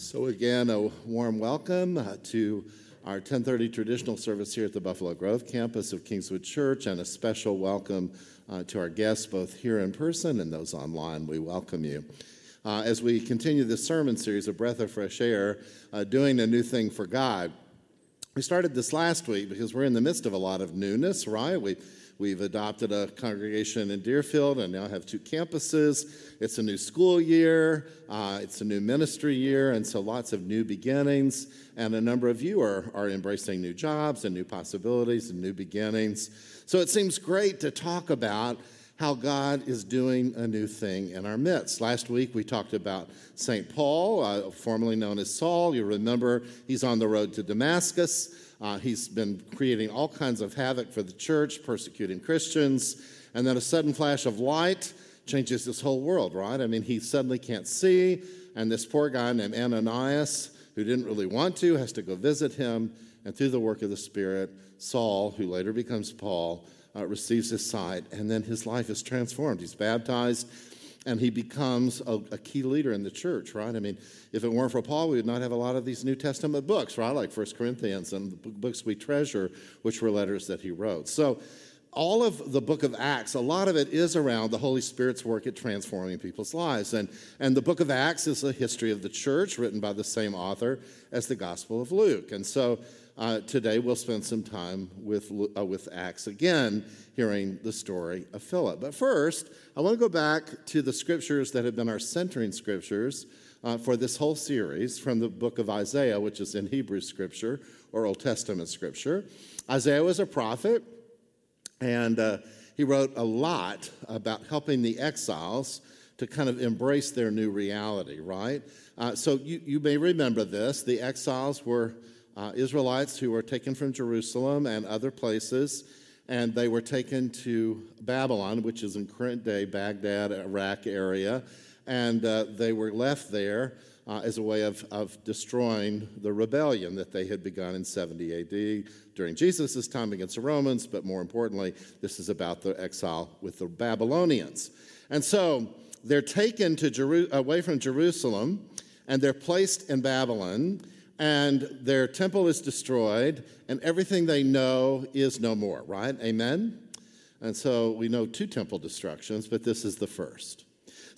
So again, a warm welcome uh, to our 1030 traditional service here at the Buffalo Grove campus of Kingswood Church, and a special welcome uh, to our guests both here in person and those online. We welcome you. Uh, as we continue this sermon series, A Breath of Fresh Air, uh, doing a new thing for God. We started this last week because we're in the midst of a lot of newness, right? We We've adopted a congregation in Deerfield and now have two campuses. It's a new school year, uh, it's a new ministry year, and so lots of new beginnings. And a number of you are, are embracing new jobs and new possibilities and new beginnings. So it seems great to talk about how God is doing a new thing in our midst. Last week we talked about St. Paul, uh, formerly known as Saul. You remember he's on the road to Damascus. Uh, he's been creating all kinds of havoc for the church, persecuting Christians. And then a sudden flash of light changes his whole world, right? I mean, he suddenly can't see. And this poor guy named Ananias, who didn't really want to, has to go visit him. And through the work of the Spirit, Saul, who later becomes Paul, uh, receives his sight. And then his life is transformed. He's baptized and he becomes a, a, key leader in the church, right? I mean, if it weren't for Paul, we would not have a lot of these New Testament books, right? Like First Corinthians and the books we treasure, which were letters that he wrote. So, all of the book of Acts, a lot of it is around the Holy Spirit's work at transforming people's lives. And, and the book of Acts is a history of the church written by the same author as the Gospel of Luke. And so uh, today we'll spend some time with, uh, with Acts again, hearing the story of Philip. But first, I want to go back to the scriptures that have been our centering scriptures uh, for this whole series from the book of Isaiah, which is in Hebrew scripture or Old Testament scripture. Isaiah was a prophet, and uh, he wrote a lot about helping the exiles to kind of embrace their new reality, right? Uh, so you, you may remember this. The exiles were uh, Israelites who were taken from Jerusalem and other places, and they were taken to Babylon, which is in current day Baghdad, Iraq area, and uh, they were left there uh, as a way of, of destroying the rebellion that they had begun in 70 AD during Jesus' time against the Romans, but more importantly, this is about the exile with the Babylonians. And so they're taken to Jeru- away from Jerusalem and they're placed in Babylon and their temple is destroyed, and everything they know is no more, right? Amen? And so we know two temple destructions, but this is the first.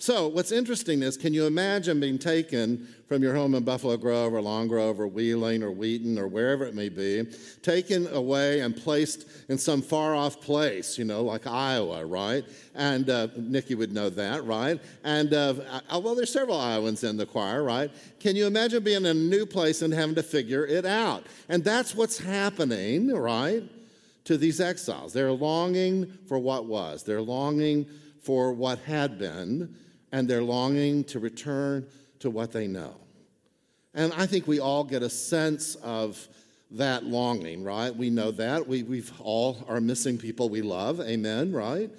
So, what's interesting is can you imagine being taken from your home in Buffalo Grove or Long Grove or Wheeling or Wheaton or wherever it may be, taken away and placed in some far off place, you know, like Iowa, right? And uh, Nikki would know that, right? And uh, uh, well, there's several Iowans in the choir, right? Can you imagine being in a new place and having to figure it out? And that's what's happening, right? To these exiles. They're longing for what was, they're longing for what had been and they're longing to return to what they know. And I think we all get a sense of that longing, right? We know that. We we've all are missing people we love. Amen, right?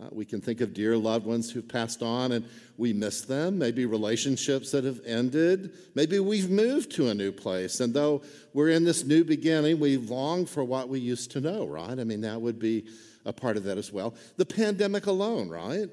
Uh, we can think of dear loved ones who've passed on and we miss them. Maybe relationships that have ended. Maybe we've moved to a new place. And though we're in this new beginning, we long for what we used to know, right? I mean, that would be a part of that as well. The pandemic alone, right?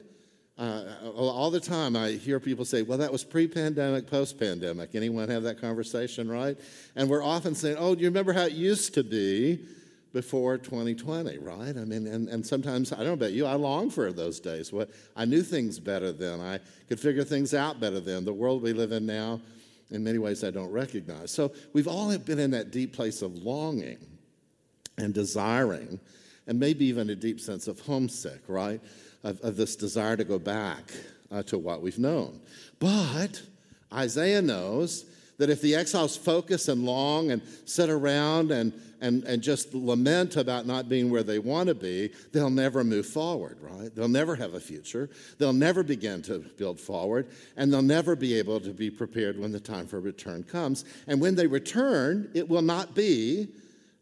Uh, all the time I hear people say, well, that was pre pandemic, post pandemic. Anyone have that conversation, right? And we're often saying, oh, do you remember how it used to be before 2020, right? I mean, and, and sometimes, I don't know about you, I long for those days. What, I knew things better then. I could figure things out better then. The world we live in now, in many ways, I don't recognize. So we've all been in that deep place of longing and desiring, and maybe even a deep sense of homesick, right? Of, of this desire to go back uh, to what we've known. But Isaiah knows that if the exiles focus and long and sit around and, and, and just lament about not being where they want to be, they'll never move forward, right? They'll never have a future. They'll never begin to build forward, and they'll never be able to be prepared when the time for return comes. And when they return, it will not be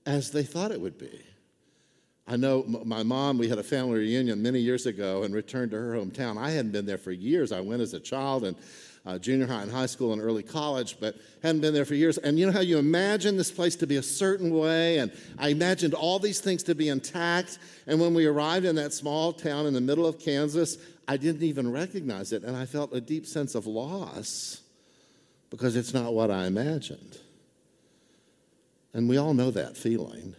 as they thought it would be. I know my mom, we had a family reunion many years ago and returned to her hometown. I hadn't been there for years. I went as a child and uh, junior high and high school and early college, but hadn't been there for years. And you know how you imagine this place to be a certain way? And I imagined all these things to be intact. And when we arrived in that small town in the middle of Kansas, I didn't even recognize it. And I felt a deep sense of loss because it's not what I imagined. And we all know that feeling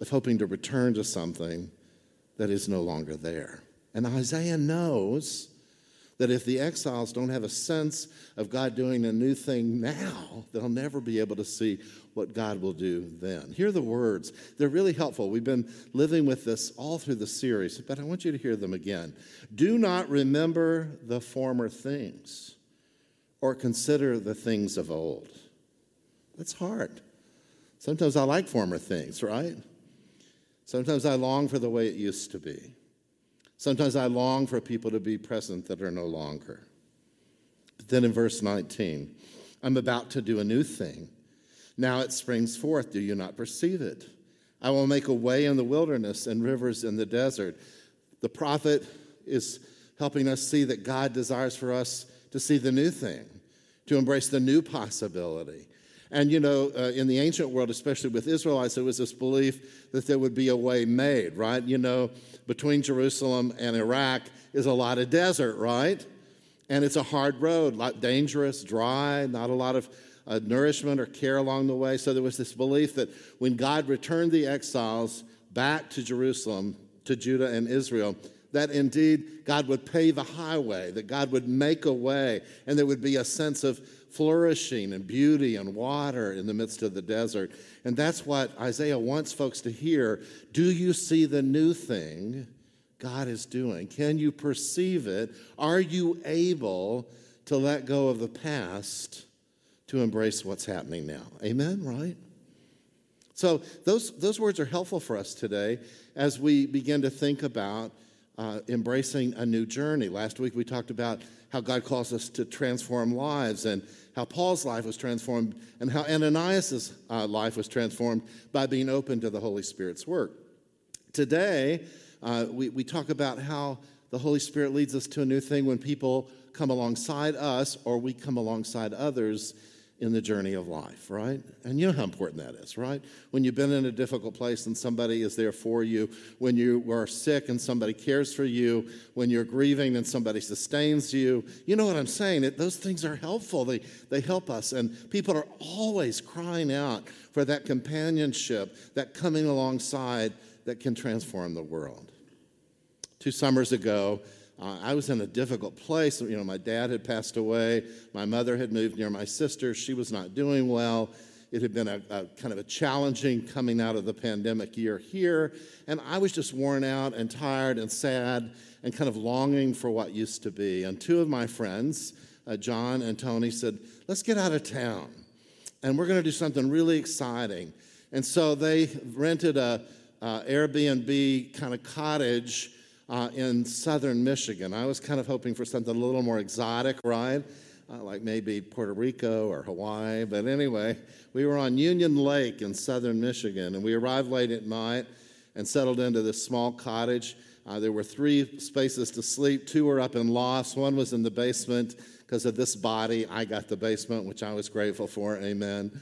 of hoping to return to something that is no longer there. And Isaiah knows that if the exiles don't have a sense of God doing a new thing now, they'll never be able to see what God will do then. Hear the words. They're really helpful. We've been living with this all through the series, but I want you to hear them again. Do not remember the former things or consider the things of old. That's hard. Sometimes I like former things, right? Sometimes I long for the way it used to be. Sometimes I long for people to be present that are no longer. But then in verse 19, I'm about to do a new thing. Now it springs forth. Do you not perceive it? I will make a way in the wilderness and rivers in the desert. The prophet is helping us see that God desires for us to see the new thing, to embrace the new possibility. And you know, uh, in the ancient world, especially with Israelites, there was this belief that there would be a way made, right? You know, between Jerusalem and Iraq is a lot of desert, right? And it's a hard road, lot dangerous, dry, not a lot of uh, nourishment or care along the way. So there was this belief that when God returned the exiles back to Jerusalem, to Judah and Israel, that indeed God would pave a highway, that God would make a way, and there would be a sense of flourishing and beauty and water in the midst of the desert. And that's what Isaiah wants folks to hear. Do you see the new thing God is doing? Can you perceive it? Are you able to let go of the past to embrace what's happening now? Amen, right? So, those, those words are helpful for us today as we begin to think about uh, embracing a new journey. Last week we talked about how God calls us to transform lives and how Paul's life was transformed and how Ananias' uh, life was transformed by being open to the Holy Spirit's work. Today, uh, we, we talk about how the Holy Spirit leads us to a new thing when people come alongside us or we come alongside others in the journey of life, right? And you know how important that is, right? When you've been in a difficult place and somebody is there for you, when you are sick and somebody cares for you, when you're grieving and somebody sustains you. You know what I'm saying? It, those things are helpful. They, they help us. And people are always crying out for that companionship, that coming alongside that can transform the world. Two summers ago, uh, I was in a difficult place. You know, my dad had passed away. My mother had moved near my sister. She was not doing well. It had been a, a, kind of a challenging coming out of the pandemic year here. And I was just worn out and tired and sad and kind of longing for what used to be. And two of my friends, uh, John and Tony, said, Let's get out of town. And we're going to do something really exciting. And so they rented a, a Airbnb kind of cottage uh, in southern Michigan. I was kind of hoping for something a little more exotic, right? Uh, like maybe Puerto Rico or Hawaii. But anyway, we were on Union Lake in southern Michigan, and we arrived late at night and settled into this small cottage. Uh, there were three spaces to sleep. Two were up in lofts. One was in the basement because of this body. I got the basement, which I was grateful for. Amen.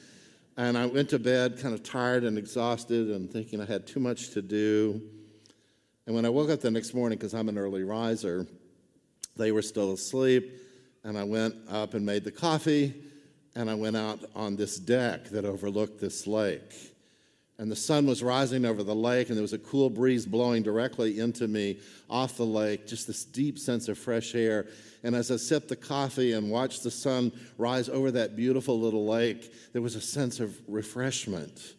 And I went to bed kind of tired and exhausted and thinking I had too much to do. And when I woke up the next morning, because I'm an early riser, they were still asleep. And I went up and made the coffee, and I went out on this deck that overlooked this lake. And the sun was rising over the lake, and there was a cool breeze blowing directly into me off the lake, just this deep sense of fresh air. And as I sipped the coffee and watched the sun rise over that beautiful little lake, there was a sense of refreshment.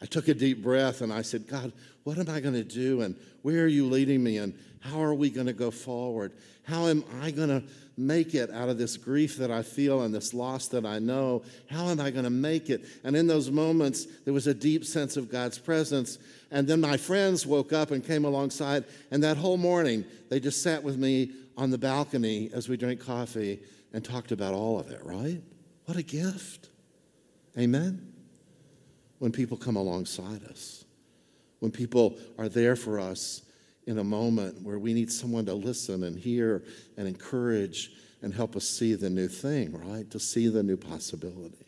I took a deep breath and I said, God, what am I going to do? And where are you leading me? And how are we going to go forward? How am I going to make it out of this grief that I feel and this loss that I know? How am I going to make it? And in those moments, there was a deep sense of God's presence. And then my friends woke up and came alongside. And that whole morning, they just sat with me on the balcony as we drank coffee and talked about all of it, right? What a gift. Amen when people come alongside us, when people are there for us in a moment where we need someone to listen and hear and encourage and help us see the new thing, right? To see the new possibility.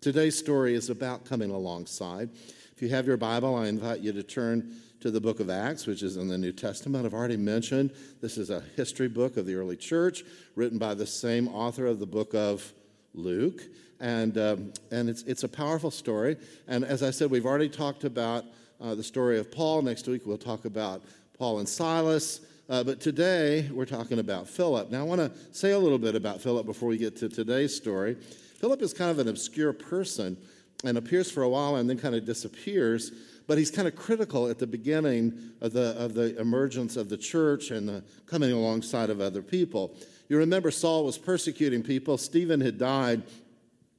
Today's story is about coming alongside. If you have your Bible, I invite you to turn to the book of Acts, which is in the New Testament. I've already mentioned this is a history book of the early church written by the same author of the book of Luke. And, um, and it's, it's a powerful story. And as I said, we've already talked about uh, the story of Paul. Next week, we'll talk about Paul and Silas. Uh, but today, we're talking about Philip. Now, I want to say a little bit about Philip before we get to today's story. Philip is kind of an obscure person and appears for a while and then kind of disappears but he's kind of critical at the beginning of the, of the emergence of the church and the coming alongside of other people. You remember Saul was persecuting people, Stephen had died,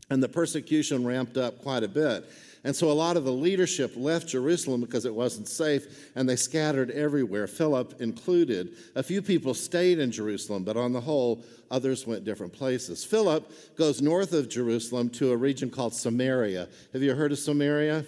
and the persecution ramped up quite a bit. And so a lot of the leadership left Jerusalem because it wasn't safe, and they scattered everywhere, Philip included. A few people stayed in Jerusalem, but on the whole, others went different places. Philip goes north of Jerusalem to a region called Samaria. Have you heard of Samaria?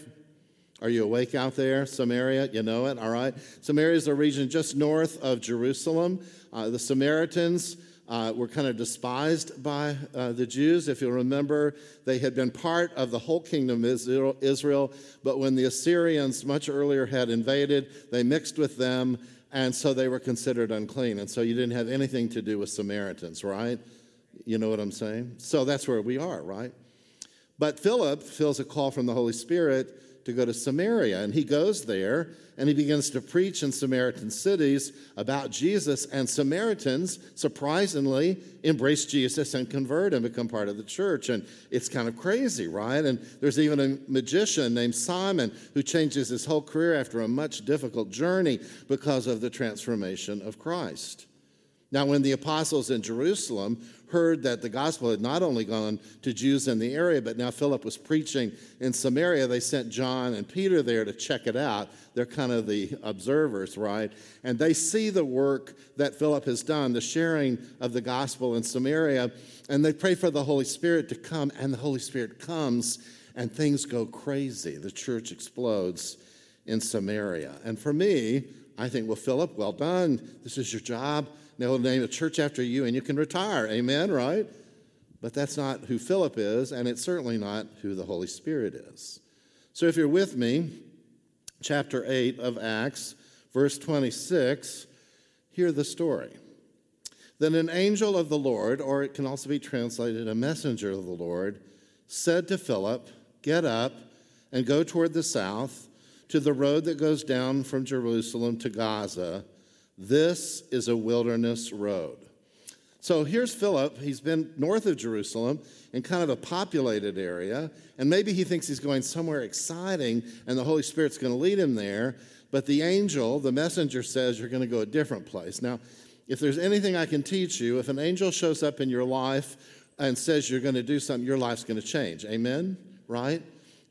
Are you awake out there? Samaria, you know it, all right? Samaria is a region just north of Jerusalem. Uh, the Samaritans uh, were kind of despised by uh, the Jews. If you remember, they had been part of the whole kingdom of Israel, but when the Assyrians much earlier had invaded, they mixed with them, and so they were considered unclean. And so you didn't have anything to do with Samaritans, right? You know what I'm saying? So that's where we are, right? But Philip feels a call from the Holy Spirit to go to Samaria. And he goes there and he begins to preach in Samaritan cities about Jesus. And Samaritans, surprisingly, embrace Jesus and convert and become part of the church. And it's kind of crazy, right? And there's even a magician named Simon who changes his whole career after a much difficult journey because of the transformation of Christ. Now, when the apostles in Jerusalem heard that the gospel had not only gone to Jews in the area, but now Philip was preaching in Samaria, they sent John and Peter there to check it out. They're kind of the observers, right? And they see the work that Philip has done, the sharing of the gospel in Samaria, and they pray for the Holy Spirit to come, and the Holy Spirit comes, and things go crazy. The church explodes in Samaria. And for me, I think, well, Philip, well done. This is your job They'll name a church after you and you can retire. Amen, right? But that's not who Philip is, and it's certainly not who the Holy Spirit is. So if you're with me, chapter 8 of Acts, verse 26, hear the story. Then an angel of the Lord, or it can also be translated a messenger of the Lord, said to Philip, Get up and go toward the south to the road that goes down from Jerusalem to Gaza this is a wilderness road. So here's Philip. He's been north of Jerusalem in kind of a populated area, and maybe he thinks he's going somewhere exciting and the Holy Spirit's going to lead him there. But the angel, the messenger, says you're going to go a different place. Now, if there's anything I can teach you, if an angel shows up in your life and says you're going to do something, your life's going to change. Amen? Right?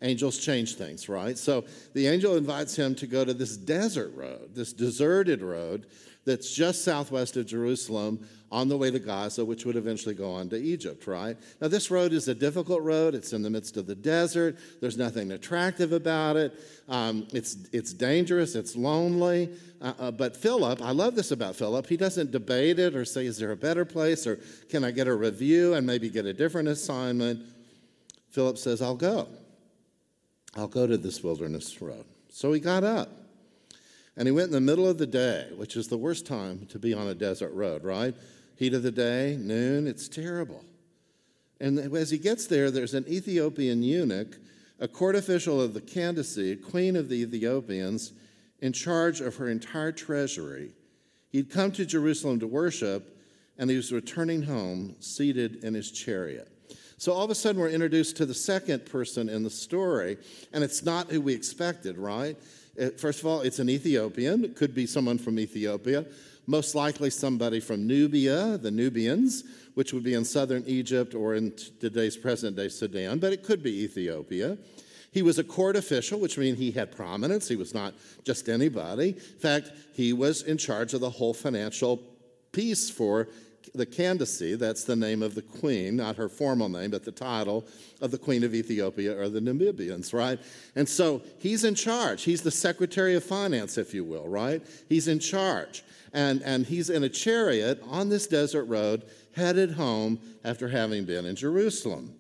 Angels change things, right? So the angel invites him to go to this desert road, this deserted road that's just southwest of Jerusalem on the way to Gaza, which would eventually go on to Egypt, right? Now, this road is a difficult road. It's in the midst of the desert. There's nothing attractive about it. Um, it's, it's dangerous. It's lonely. Uh, uh, but Philip, I love this about Philip. He doesn't debate it or say, is there a better place or can I get a review and maybe get a different assignment? Philip says, I'll go. I'll go to this wilderness road. So he got up and he went in the middle of the day, which is the worst time to be on a desert road, right? Heat of the day, noon, it's terrible. And as he gets there, there's an Ethiopian eunuch, a court official of the Candace, queen of the Ethiopians, in charge of her entire treasury. He'd come to Jerusalem to worship, and he was returning home seated in his chariot. So all of a sudden, we're introduced to the second person in the story, and it's not who we expected, right? Uh, first of all, it's an Ethiopian. It could be someone from Ethiopia, most likely somebody from Nubia, the Nubians, which would be in southern Egypt or in today's present day Sudan, but it could be Ethiopia. He was a court official, which means he had prominence. He was not just anybody. In fact, he was in charge of the whole financial piece for the Candace, that's the name of the queen, not her formal name, but the title of the queen of Ethiopia or the Namibians, right? And so he's in charge. He's the secretary of finance, if you will, right? He's in charge. And, and he's in a chariot on this desert road headed home after having been in Jerusalem.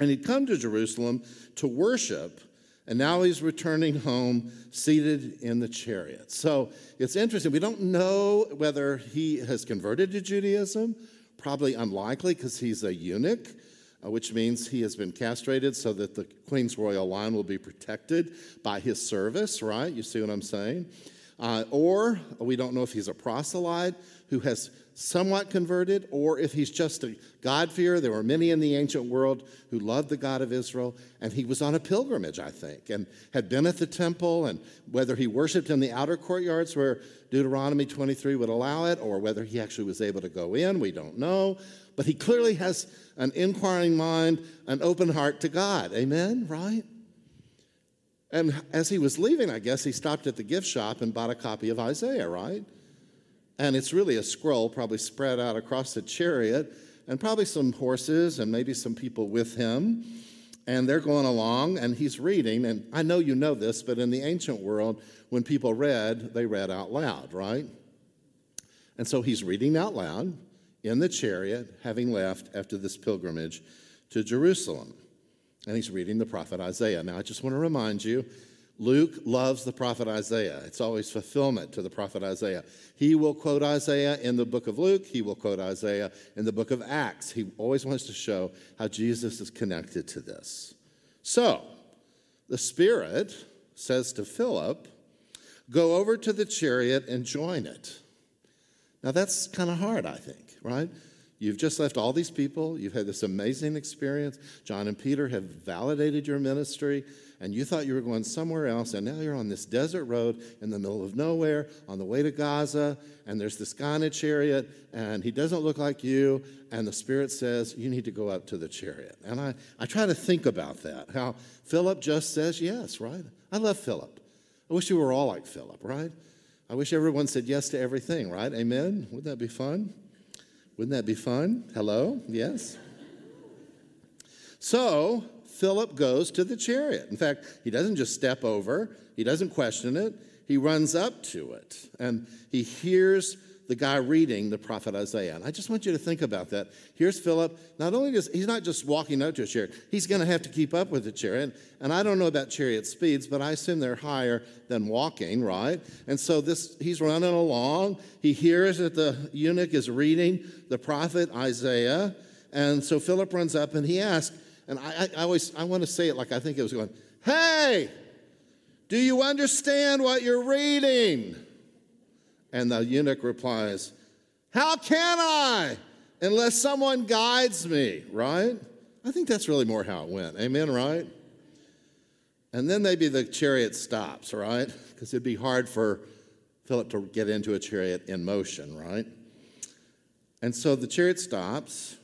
And he'd come to Jerusalem to worship and now he's returning home seated in the chariot. So it's interesting. We don't know whether he has converted to Judaism, probably unlikely because he's a eunuch. uh, which means he has been castrated so that the Queen's royal line will be protected by his service, right? You see what I'm saying? Uh, or we don't know if he's a proselyte who has somewhat converted, or if he's just a God-fearer. There were many in the ancient world who loved the God of Israel, and he was on a pilgrimage, I think, and had been at the temple, and whether he worshiped in the outer courtyards where Deuteronomy 23 would allow it, or whether he actually was able to go in, we don't know. But he clearly has an inquiring mind, an open heart to God. Amen? Right? And as he was leaving, I guess he stopped at the gift shop and bought a copy of Isaiah, right? And it's really a scroll, probably spread out across the chariot, and probably some horses and maybe some people with him. And they're going along, and he's reading. And I know you know this, but in the ancient world, when people read, they read out loud, right? And so he's reading out loud in the chariot, having left after this pilgrimage to Jerusalem. And he's reading the prophet Isaiah. Now, I just want to remind you Luke loves the prophet Isaiah. It's always fulfillment to the prophet Isaiah. He will quote Isaiah in the book of Luke, he will quote Isaiah in the book of Acts. He always wants to show how Jesus is connected to this. So, the Spirit says to Philip, Go over to the chariot and join it. Now, that's kind of hard, I think, right? You've just left all these people. You've had this amazing experience. John and Peter have validated your ministry and you thought you were going somewhere else, and now you're on this desert road in the middle of nowhere on the way to Gaza, and there's this guy in a chariot, and he doesn't look like you, and the Spirit says, You need to go up to the chariot. And I, I try to think about that, how Philip just says yes, right? I love Philip. I wish you were all like Philip, right? I wish everyone said yes to everything, right? Amen? Wouldn't that be fun? Wouldn't that be fun? Hello? Yes? So, Philip goes to the chariot. In fact, he doesn't just step over, he doesn't question it, he runs up to it and he hears the guy reading the prophet Isaiah. And I just want you to think about that. Here's Philip. Not only does he's not just walking up to a chariot, he's going to have to keep up with the chariot. And I don't know about chariot speeds, but I assume they're higher than walking, right? And so this he's running along. He hears that the eunuch is reading the prophet Isaiah. And so Philip runs up and he asks, and I, I, always I want to say it like I think it was going, Hey, do you understand what you're reading? And the eunuch replies, How can I unless someone guides me, right? I think that's really more how it went. Amen, right? And then maybe the chariot stops, right? Because it'd be hard for Philip to get into a chariot in motion, right? And so the chariot stops,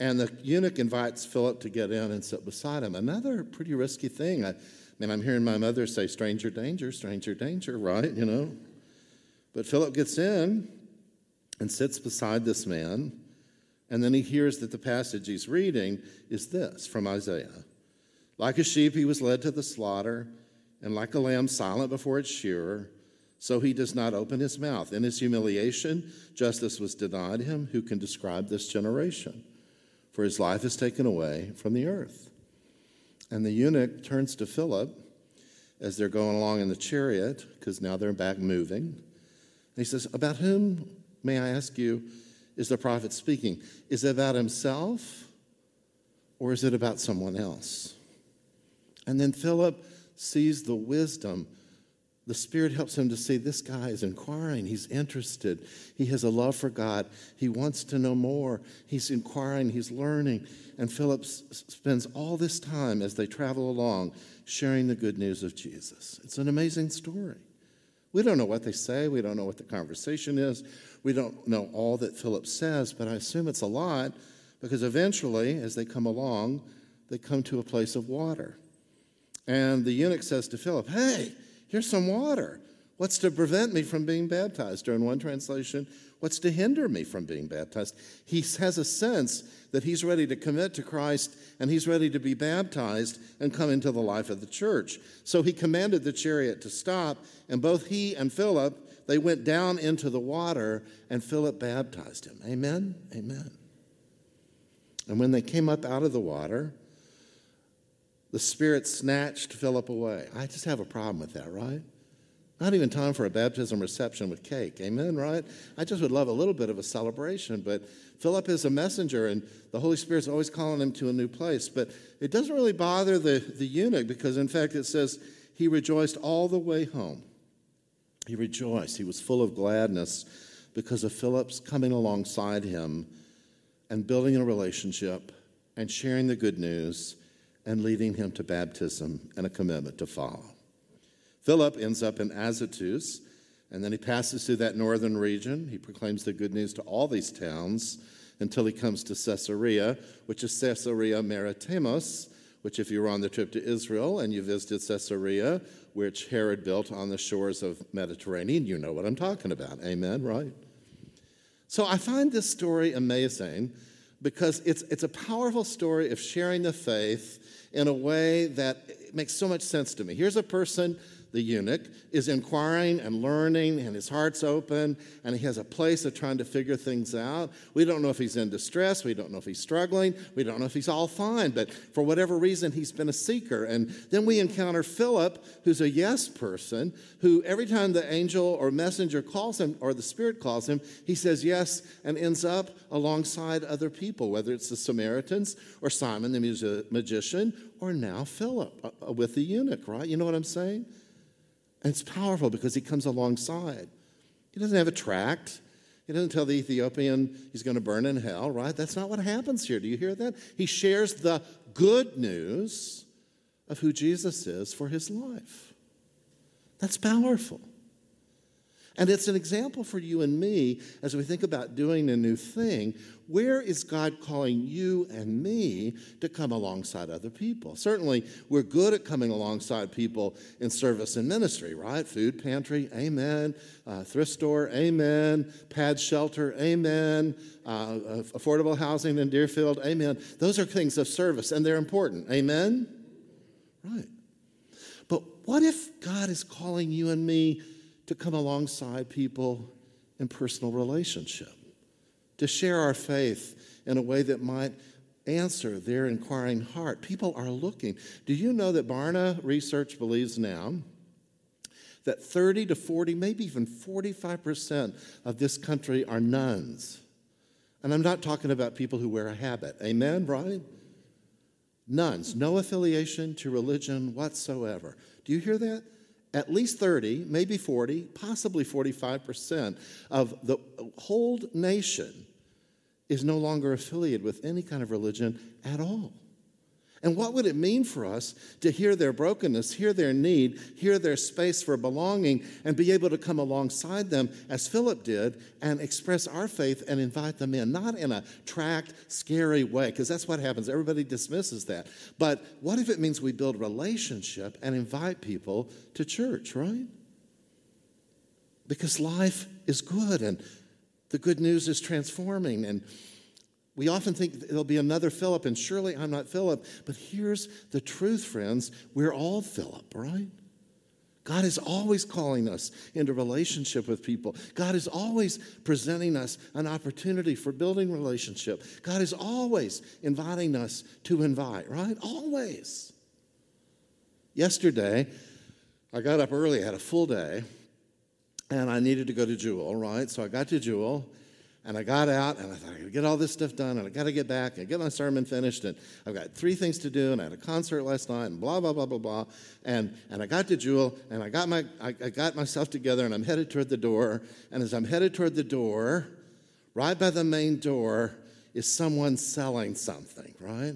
and the eunuch invites Philip to get in and sit beside him. Another pretty risky thing. I, mean, I'm hearing my mother say, stranger danger, stranger danger, right? You know? But Philip gets in and sits beside this man. And then he hears that the passage he's reading is this from Isaiah Like a sheep, he was led to the slaughter, and like a lamb silent before its shearer, so he does not open his mouth. In his humiliation, justice was denied him. Who can describe this generation? For his life is taken away from the earth. And the eunuch turns to Philip as they're going along in the chariot, because now they're back moving. And he says, About whom, may I ask you, is the prophet speaking? Is it about himself or is it about someone else? And then Philip sees the wisdom the Spirit helps him to see this guy is inquiring. He's interested. He has a love for God. He wants to know more. He's inquiring. He's learning. And Philip spends all this time as they travel along sharing the good news of Jesus. It's an amazing story. We don't know what they say. We don't know what the conversation is. We don't know all that Philip says, but I assume it's a lot because eventually, as they come along, they come to a place of water. And the eunuch says to Philip, Hey, Here's some water. What's to prevent me from being baptized? Or in one translation, what's to hinder me from being baptized? He has a sense that he's ready to commit to Christ and he's ready to be baptized and come into the life of the church. So he commanded the chariot to stop, and both he and Philip, they went down into the water, and Philip baptized him. Amen? Amen. And when they came up out of the water, the Spirit snatched Philip away. I just have a problem with that, right? Not even time for a baptism reception with cake. Amen, right? I just would love a little bit of a celebration, but Philip is a messenger and the Holy Spirit's always calling him to a new place. But it doesn't really bother the, the eunuch because, in fact, it says he rejoiced all the way home. He rejoiced. He was full of gladness because of Philip's coming alongside him and building a relationship and sharing the good news and leading him to baptism and a commitment to follow. Philip ends up in Azotus, and then he passes through that northern region. He proclaims the good news to all these towns until he comes to Caesarea, which is Caesarea Maritima, which, if you were on the trip to Israel and you visited Caesarea, which Herod built on the shores of Mediterranean, you know what I'm talking about. Amen, right? So I find this story amazing because it's, it's a powerful story of sharing the faith in a way that makes so much sense to me. Here's a person the eunuch, is inquiring and learning, and his heart's open, and he has a place of trying to figure things out. We don't know if he's in distress. We don't know if he's struggling. We don't know if he's all fine, but for whatever reason, he's been a seeker. And then we encounter Philip, who's a yes person, who every time the angel or messenger calls him, or the Spirit calls him, he says yes and ends up alongside other people, whether it's the Samaritans or Simon the magician, or now Philip uh, with the eunuch, right? You know what I'm saying? And it's powerful because he comes alongside. He doesn't have a tract. He doesn't tell the Ethiopian he's going to burn in hell, right? That's not what happens here. Do you hear that? He shares the good news of who Jesus is for his life. That's powerful. And it's an example for you and me as we think about doing a new thing. Where is God calling you and me to come alongside other people? Certainly, we're good at coming alongside people in service and ministry, right? Food pantry, amen. Uh, thrift store, amen. PADS shelter, amen. Uh, affordable housing in Deerfield, amen. Those are things of service, and they're important, amen? Right. But what if God is calling you and me? To come alongside people in personal relationship, to share our faith in a way that might answer their inquiring heart. People are looking. Do you know that Barna research believes now that 30 to 40, maybe even 45% of this country are nones? And I'm not talking about people who wear a habit. Amen, right? Nones, no affiliation to religion whatsoever. Do you hear that? At least 30, maybe 40, possibly 45% of the whole nation is no longer affiliated with any kind of religion at all. And what would it mean for us to hear their brokenness, hear their need, hear their space for belonging, and be able to come alongside them as Philip did and express our faith and invite them in? Not in a tracked, scary way, because that's what happens. Everybody dismisses that. But what if it means we build relationship and invite people to church, right? Because life is good and the good news is transforming and we often think there'll be another Philip, and surely I'm not Philip. But here's the truth, friends we're all Philip, right? God is always calling us into relationship with people. God is always presenting us an opportunity for building relationship. God is always inviting us to invite, right? Always. Yesterday, I got up early, I had a full day, and I needed to go to Jewel, right? So I got to Jewel, and I got out and I thought, I gotta get all this stuff done and I gotta get back and get my sermon finished. And I've got three things to do and I had a concert last night and blah, blah, blah, blah, blah. And, and I got to Jewel and I got, my, I, I got myself together and I'm headed toward the door. And as I'm headed toward the door, right by the main door is someone selling something, right?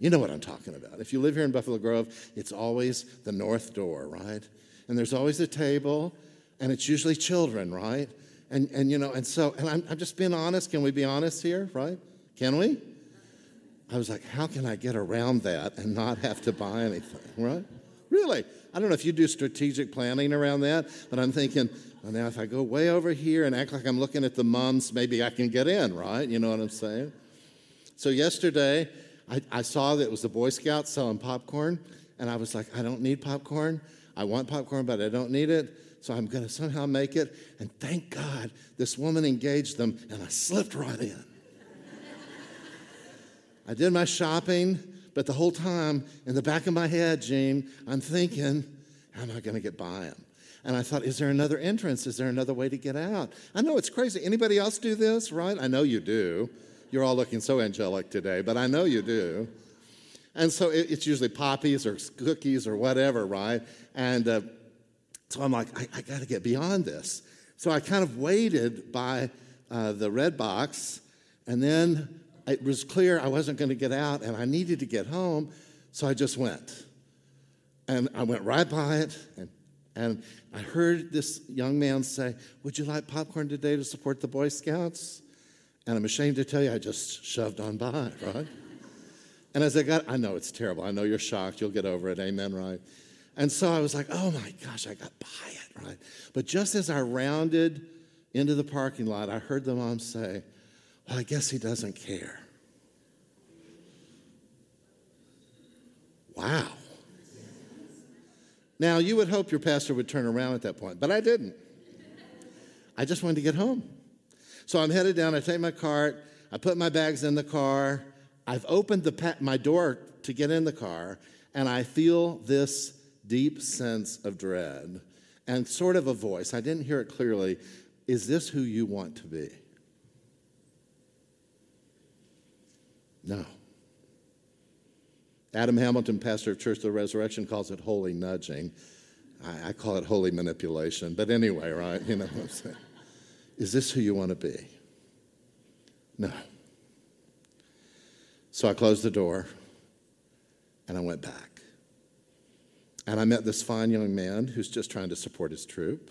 You know what I'm talking about. If you live here in Buffalo Grove, it's always the north door, right? And there's always a table, and it's usually children, right? And, and you know, and so, and I'm, I'm just being honest. Can we be honest here, right? Can we? I was like, how can I get around that and not have to buy anything, right? Really? I don't know if you do strategic planning around that, but I'm thinking, well, now if I go way over here and act like I'm looking at the mums, maybe I can get in, right? You know what I'm saying? So yesterday, I, I saw that it was the Boy Scouts selling popcorn, and I was like, I don't need popcorn. I want popcorn, but I don't need it so I'm going to somehow make it. And thank God this woman engaged them, and I slipped right in. I did my shopping, but the whole time in the back of my head, Gene, I'm thinking, how am I going to get by them? And I thought, is there another entrance? Is there another way to get out? I know it's crazy. Anybody else do this, right? I know you do. You're all looking so angelic today, but I know you do. And so it's usually poppies or cookies or whatever, right? And uh, so I'm like, I, I got to get beyond this. So I kind of waited by uh, the Redbox, and then it was clear I wasn't going to get out and I needed to get home, so I just went. And I went right by it, and, and I heard this young man say, Would you like popcorn today to support the Boy Scouts? And I'm ashamed to tell you, I just shoved on by, right? and as I got, I know it's terrible. I know you're shocked. You'll get over it. Amen, right? And so I was like, oh my gosh, I got by it, right? But just as I rounded into the parking lot, I heard the mom say, well, I guess he doesn't care. Wow. Now, you would hope your pastor would turn around at that point, but I didn't. I just wanted to get home. So I'm headed down, I take my cart, I put my bags in the car, I've opened the pa- my door to get in the car, and I feel this deep sense of dread and sort of a voice. I didn't hear it clearly. Is this who you want to be? No. Adam Hamilton, pastor of Church of the Resurrection, calls it holy nudging. I, I call it holy manipulation. But anyway, right? You know what I'm saying? Is this who you want to be? No. So I closed the door and I went back. And I met this fine young man who's just trying to support his troop.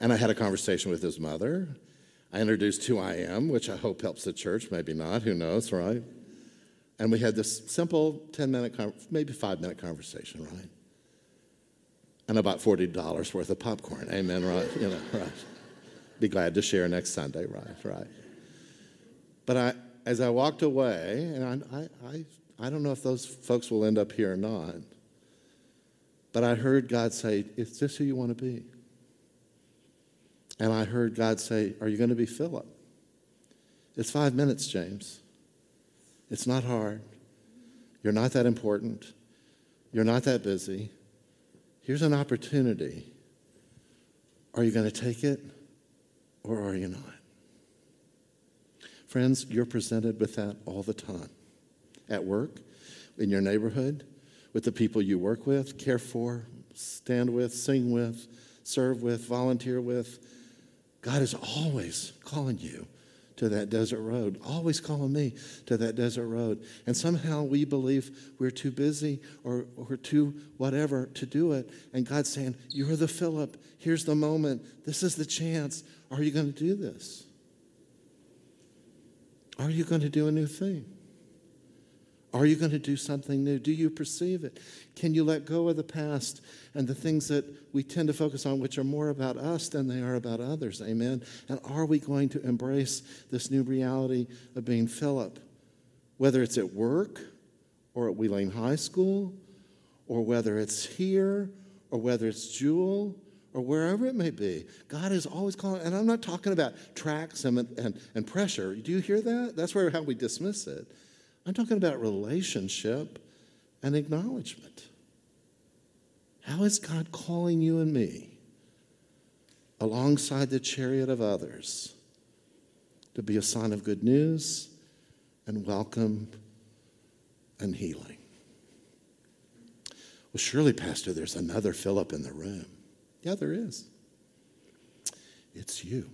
And I had a conversation with his mother. I introduced who I am, which I hope helps the church, maybe not, who knows, right? And we had this simple 10 minute, maybe five minute conversation, right? And about $40 worth of popcorn. Amen, right? You know, right. Be glad to share next Sunday, right? Right. But I, as I walked away, and I, I, I don't know if those folks will end up here or not, but I heard God say, Is this who you want to be? And I heard God say, Are you going to be Philip? It's five minutes, James. It's not hard. You're not that important. You're not that busy. Here's an opportunity. Are you going to take it or are you not? Friends, you're presented with that all the time at work, in your neighborhood, with the people you work with, care for, stand with, sing with, serve with, volunteer with. God is always calling you to that desert road, always calling me to that desert road. And somehow we believe we're too busy or, or too whatever to do it. And God's saying, You're the Philip. Here's the moment. This is the chance. Are you going to do this? Are you going to do a new thing? Are you going to do something new? Do you perceive it? Can you let go of the past and the things that we tend to focus on, which are more about us than they are about others? Amen. And are we going to embrace this new reality of being Philip? Whether it's at work or at Wheeling High School, or whether it's here, or whether it's Jewel, or wherever it may be. God is always calling, and I'm not talking about tracts and, and, and pressure. Do you hear that? That's where how we dismiss it. I'm talking about relationship and acknowledgement. How is God calling you and me alongside the chariot of others to be a sign of good news and welcome and healing? Well, surely, Pastor, there's another Philip in the room. Yeah, there is. It's you.